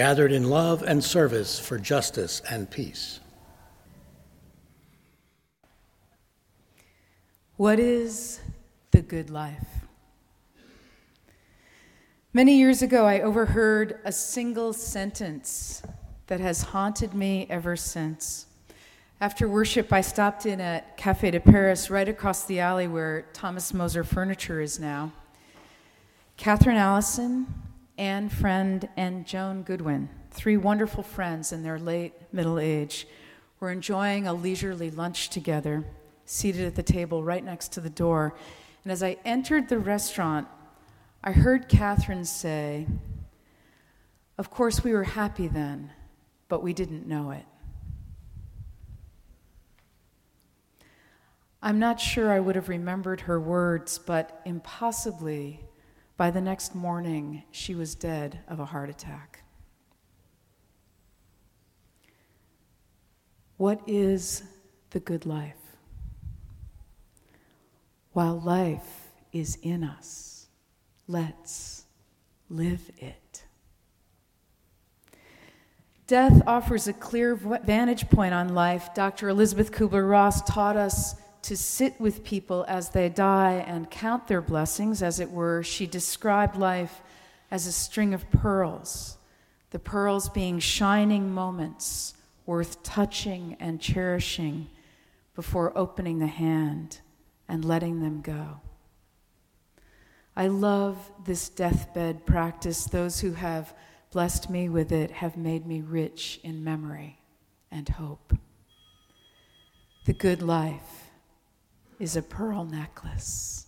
gathered in love and service for justice and peace. What is the good life? Many years ago, I overheard a single sentence that has haunted me ever since. After worship, I stopped in at Cafe de Paris, right across the alley where Thomas Moser Furniture is now. Catherine Allison, Anne Friend, and Joan Goodwin, three wonderful friends in their late middle age, were enjoying a leisurely lunch together, seated at the table right next to the door. And as I entered the restaurant, I heard Catherine say, Of course, we were happy then, but we didn't know it. I'm not sure I would have remembered her words, but impossibly, by the next morning, she was dead of a heart attack. What is the good life? While life is in us, let's live it. Death offers a clear vantage point on life. Dr. Elizabeth Kubler Ross taught us to sit with people as they die and count their blessings, as it were. She described life as a string of pearls, the pearls being shining moments worth touching and cherishing before opening the hand and letting them go. I love this deathbed practice. Those who have blessed me with it have made me rich in memory and hope. The good life is a pearl necklace.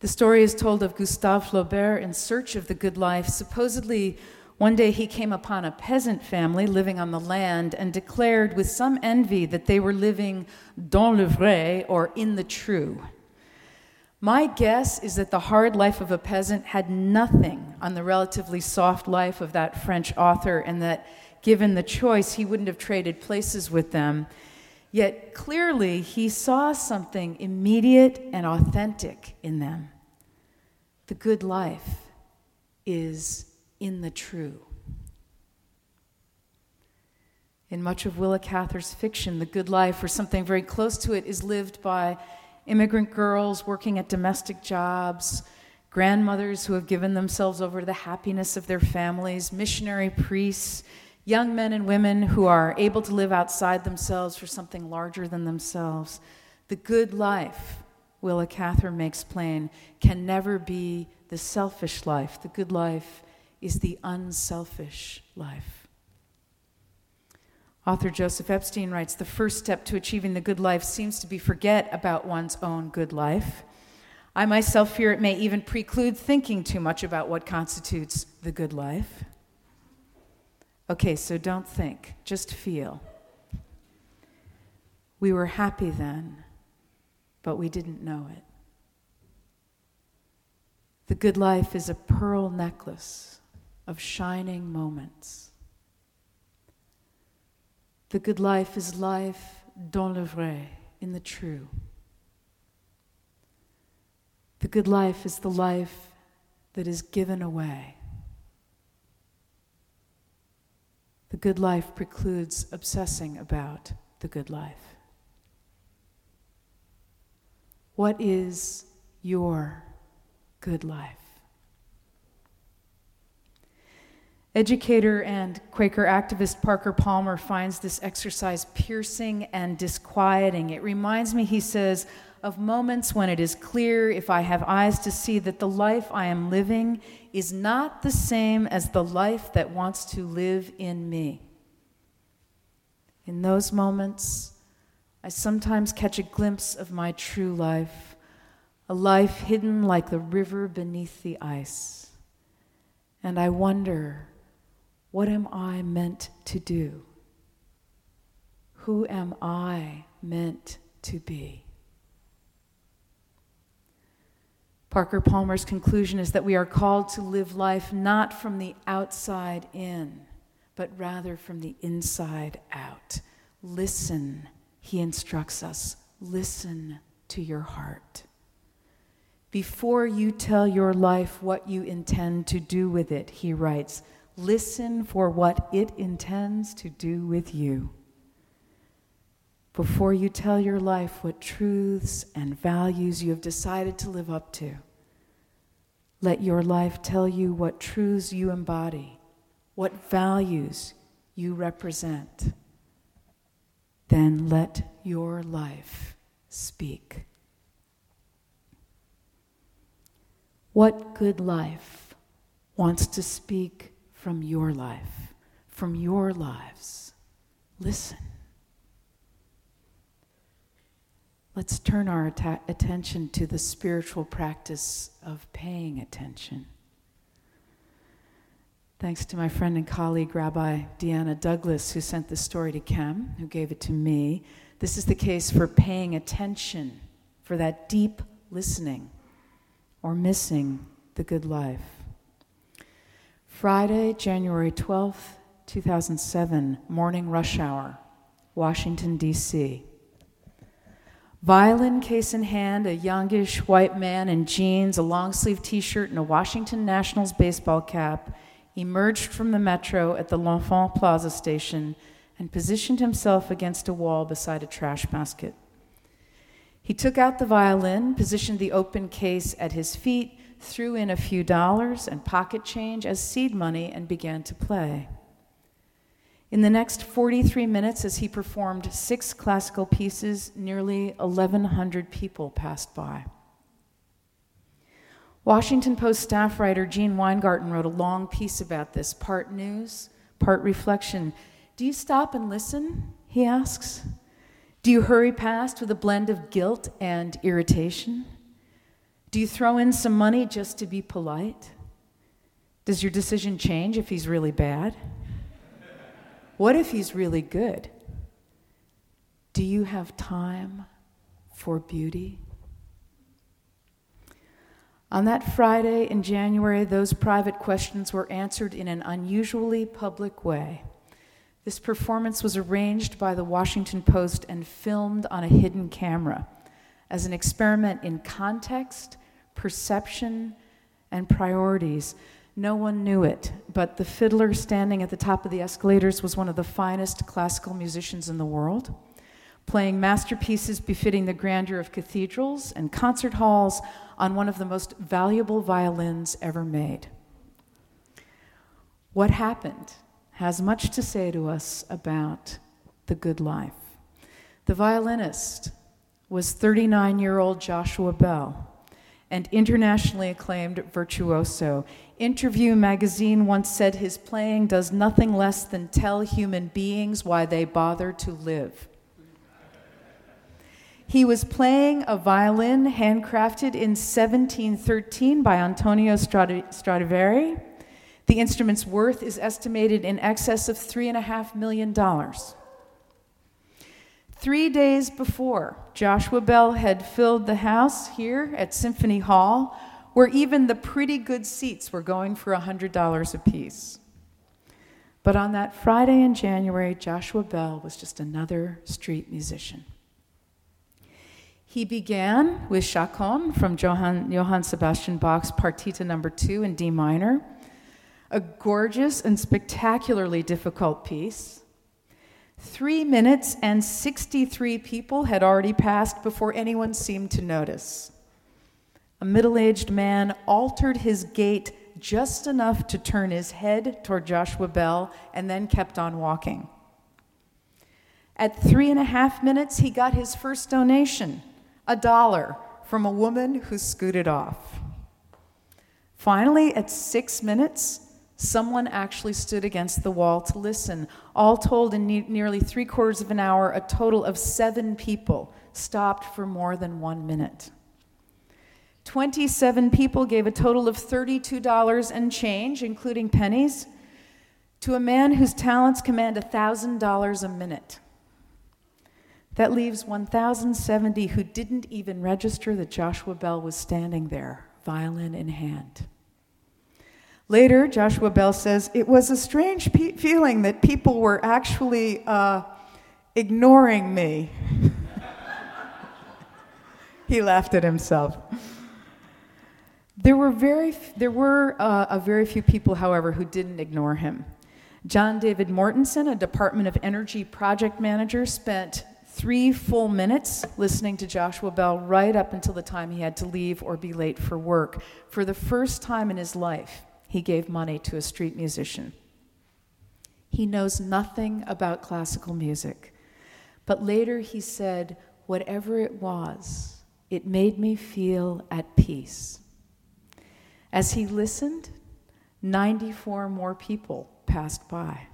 The story is told of Gustave Flaubert in search of the good life. Supposedly, one day he came upon a peasant family living on the land and declared with some envy that they were living dans le vrai or in the true. My guess is that the hard life of a peasant had nothing on the relatively soft life of that French author, and that given the choice, he wouldn't have traded places with them. Yet clearly, he saw something immediate and authentic in them. The good life is in the true. In much of Willa Cather's fiction, the good life, or something very close to it, is lived by immigrant girls working at domestic jobs, grandmothers who have given themselves over to the happiness of their families, missionary priests young men and women who are able to live outside themselves for something larger than themselves. The good life, Willa Cather makes plain, can never be the selfish life. The good life is the unselfish life. Author Joseph Epstein writes The first step to achieving the good life seems to be forget about one's own good life. I myself fear it may even preclude thinking too much about what constitutes the good life. Okay, so don't think, just feel. We were happy then, but we didn't know it. The good life is a pearl necklace of shining moments. The good life is life dans le vrai, in the true. The good life is the life that is given away. The good life precludes obsessing about the good life. What is your good life? Educator and Quaker activist Parker Palmer finds this exercise piercing and disquieting. It reminds me, he says, of moments when it is clear, if I have eyes to see, that the life I am living is not the same as the life that wants to live in me. In those moments, I sometimes catch a glimpse of my true life, a life hidden like the river beneath the ice. And I wonder, what am I meant to do? Who am I meant to be? Parker Palmer's conclusion is that we are called to live life not from the outside in, but rather from the inside out. Listen, he instructs us. Listen to your heart. Before you tell your life what you intend to do with it, he writes, listen for what it intends to do with you. Before you tell your life what truths and values you have decided to live up to, let your life tell you what truths you embody, what values you represent. Then let your life speak. What good life wants to speak from your life, from your lives? Listen. Let's turn our atta- attention to the spiritual practice of paying attention. Thanks to my friend and colleague, Rabbi Deanna Douglas, who sent this story to Kem, who gave it to me. This is the case for paying attention, for that deep listening, or missing the good life. Friday, January 12th, 2007, morning rush hour, Washington, D.C. Violin case in hand, a youngish white man in jeans, a long sleeve t shirt, and a Washington Nationals baseball cap emerged from the metro at the L'Enfant Plaza station and positioned himself against a wall beside a trash basket. He took out the violin, positioned the open case at his feet, threw in a few dollars and pocket change as seed money, and began to play. In the next 43 minutes, as he performed six classical pieces, nearly 1,100 people passed by. Washington Post staff writer Gene Weingarten wrote a long piece about this, part news, part reflection. Do you stop and listen? He asks. Do you hurry past with a blend of guilt and irritation? Do you throw in some money just to be polite? Does your decision change if he's really bad? What if he's really good? Do you have time for beauty? On that Friday in January, those private questions were answered in an unusually public way. This performance was arranged by the Washington Post and filmed on a hidden camera as an experiment in context, perception, and priorities no one knew it, but the fiddler standing at the top of the escalators was one of the finest classical musicians in the world, playing masterpieces befitting the grandeur of cathedrals and concert halls on one of the most valuable violins ever made. What happened has much to say to us about the good life. The violinist was 39 year old Joshua Bell and internationally acclaimed virtuoso. Interview magazine once said his playing does nothing less than tell human beings why they bother to live. He was playing a violin handcrafted in 1713 by Antonio Stradivari. The instrument's worth is estimated in excess of $3.5 million. Three days before, Joshua Bell had filled the house here at Symphony Hall, where even the pretty good seats were going for $100 apiece. But on that Friday in January, Joshua Bell was just another street musician. He began with Chaconne from Johann, Johann Sebastian Bach's Partita number 2 in D minor, a gorgeous and spectacularly difficult piece Three minutes and 63 people had already passed before anyone seemed to notice. A middle aged man altered his gait just enough to turn his head toward Joshua Bell and then kept on walking. At three and a half minutes, he got his first donation a dollar from a woman who scooted off. Finally, at six minutes, Someone actually stood against the wall to listen. All told, in ne- nearly three quarters of an hour, a total of seven people stopped for more than one minute. 27 people gave a total of $32 and change, including pennies, to a man whose talents command $1,000 a minute. That leaves 1,070 who didn't even register that Joshua Bell was standing there, violin in hand. Later, Joshua Bell says, It was a strange pe- feeling that people were actually uh, ignoring me. he laughed at himself. There were, very, there were uh, a very few people, however, who didn't ignore him. John David Mortensen, a Department of Energy project manager, spent three full minutes listening to Joshua Bell right up until the time he had to leave or be late for work. For the first time in his life, he gave money to a street musician. He knows nothing about classical music, but later he said, Whatever it was, it made me feel at peace. As he listened, 94 more people passed by.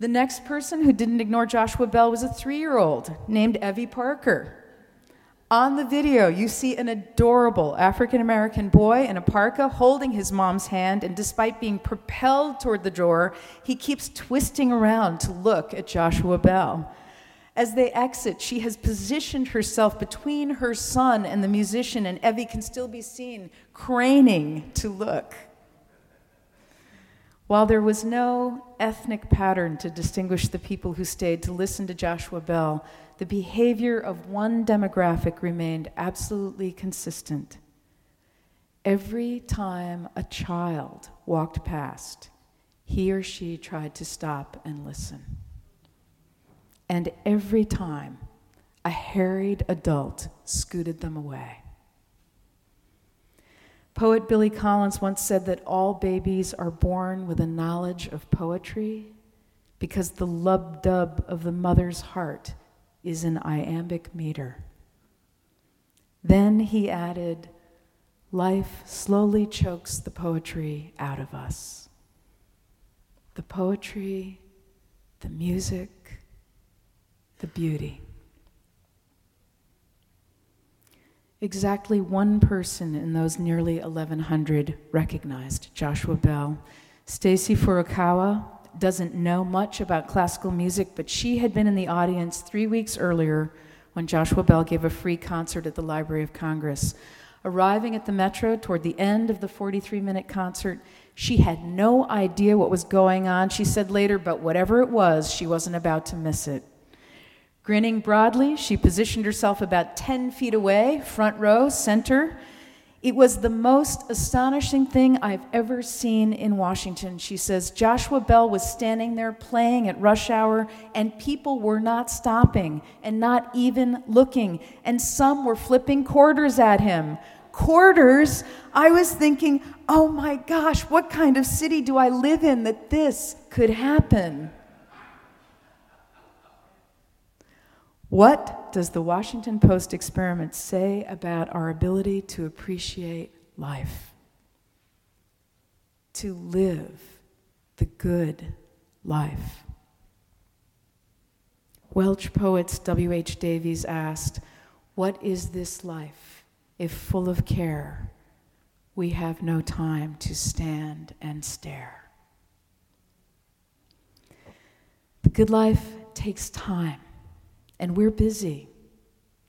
The next person who didn't ignore Joshua Bell was a three year old named Evie Parker. On the video, you see an adorable African American boy in a parka holding his mom's hand, and despite being propelled toward the door, he keeps twisting around to look at Joshua Bell. As they exit, she has positioned herself between her son and the musician, and Evie can still be seen craning to look. While there was no ethnic pattern to distinguish the people who stayed to listen to Joshua Bell, the behavior of one demographic remained absolutely consistent. Every time a child walked past, he or she tried to stop and listen. And every time, a harried adult scooted them away. Poet Billy Collins once said that all babies are born with a knowledge of poetry because the lub dub of the mother's heart is an iambic meter. Then he added, Life slowly chokes the poetry out of us. The poetry, the music, the beauty. Exactly one person in those nearly 1,100 recognized Joshua Bell. Stacy Furukawa doesn't know much about classical music, but she had been in the audience three weeks earlier when Joshua Bell gave a free concert at the Library of Congress. Arriving at the Metro toward the end of the 43 minute concert, she had no idea what was going on. She said later, but whatever it was, she wasn't about to miss it. Grinning broadly, she positioned herself about 10 feet away, front row, center. It was the most astonishing thing I've ever seen in Washington. She says Joshua Bell was standing there playing at rush hour, and people were not stopping and not even looking. And some were flipping quarters at him. Quarters? I was thinking, oh my gosh, what kind of city do I live in that this could happen? What does the Washington Post experiment say about our ability to appreciate life? To live the good life. Welsh poets W.H. Davies asked, What is this life if full of care we have no time to stand and stare? The good life takes time and we're busy.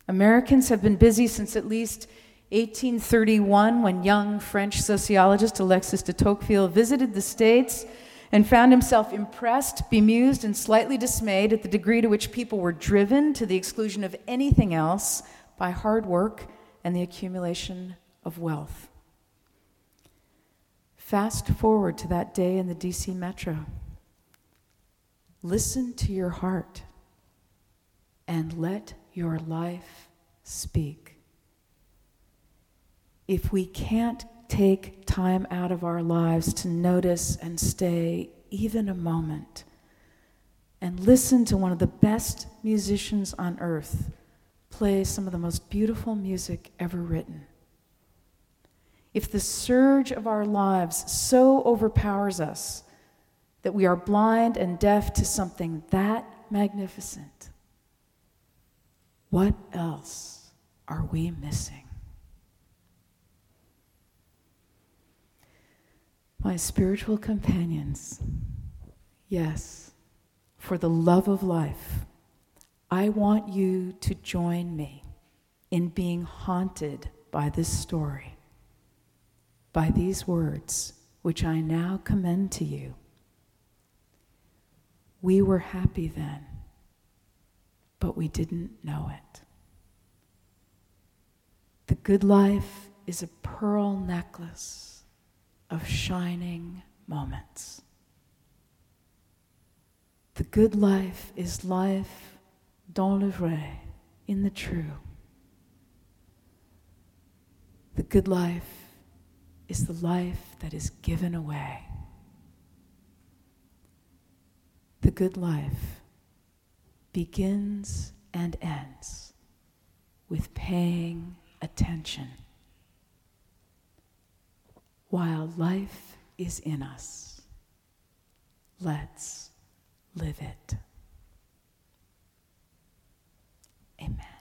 Americans have been busy since at least 1831 when young French sociologist Alexis de Tocqueville visited the States and found himself impressed, bemused, and slightly dismayed at the degree to which people were driven to the exclusion of anything else by hard work and the accumulation of wealth. Fast forward to that day in the DC metro. Listen to your heart and let your life speak. If we can't take time out of our lives to notice and stay even a moment and listen to one of the best musicians on earth play some of the most beautiful music ever written. If the surge of our lives so overpowers us that we are blind and deaf to something that magnificent, what else are we missing? My spiritual companions, yes, for the love of life, I want you to join me in being haunted by this story, by these words, which I now commend to you. We were happy then but we didn't know it. The good life is a pearl necklace of shining moments. The good life is life dans le vrai, in the true. The good life is the life that is given away. The good life begins and ends with paying attention while life is in us. Let's live it. Amen.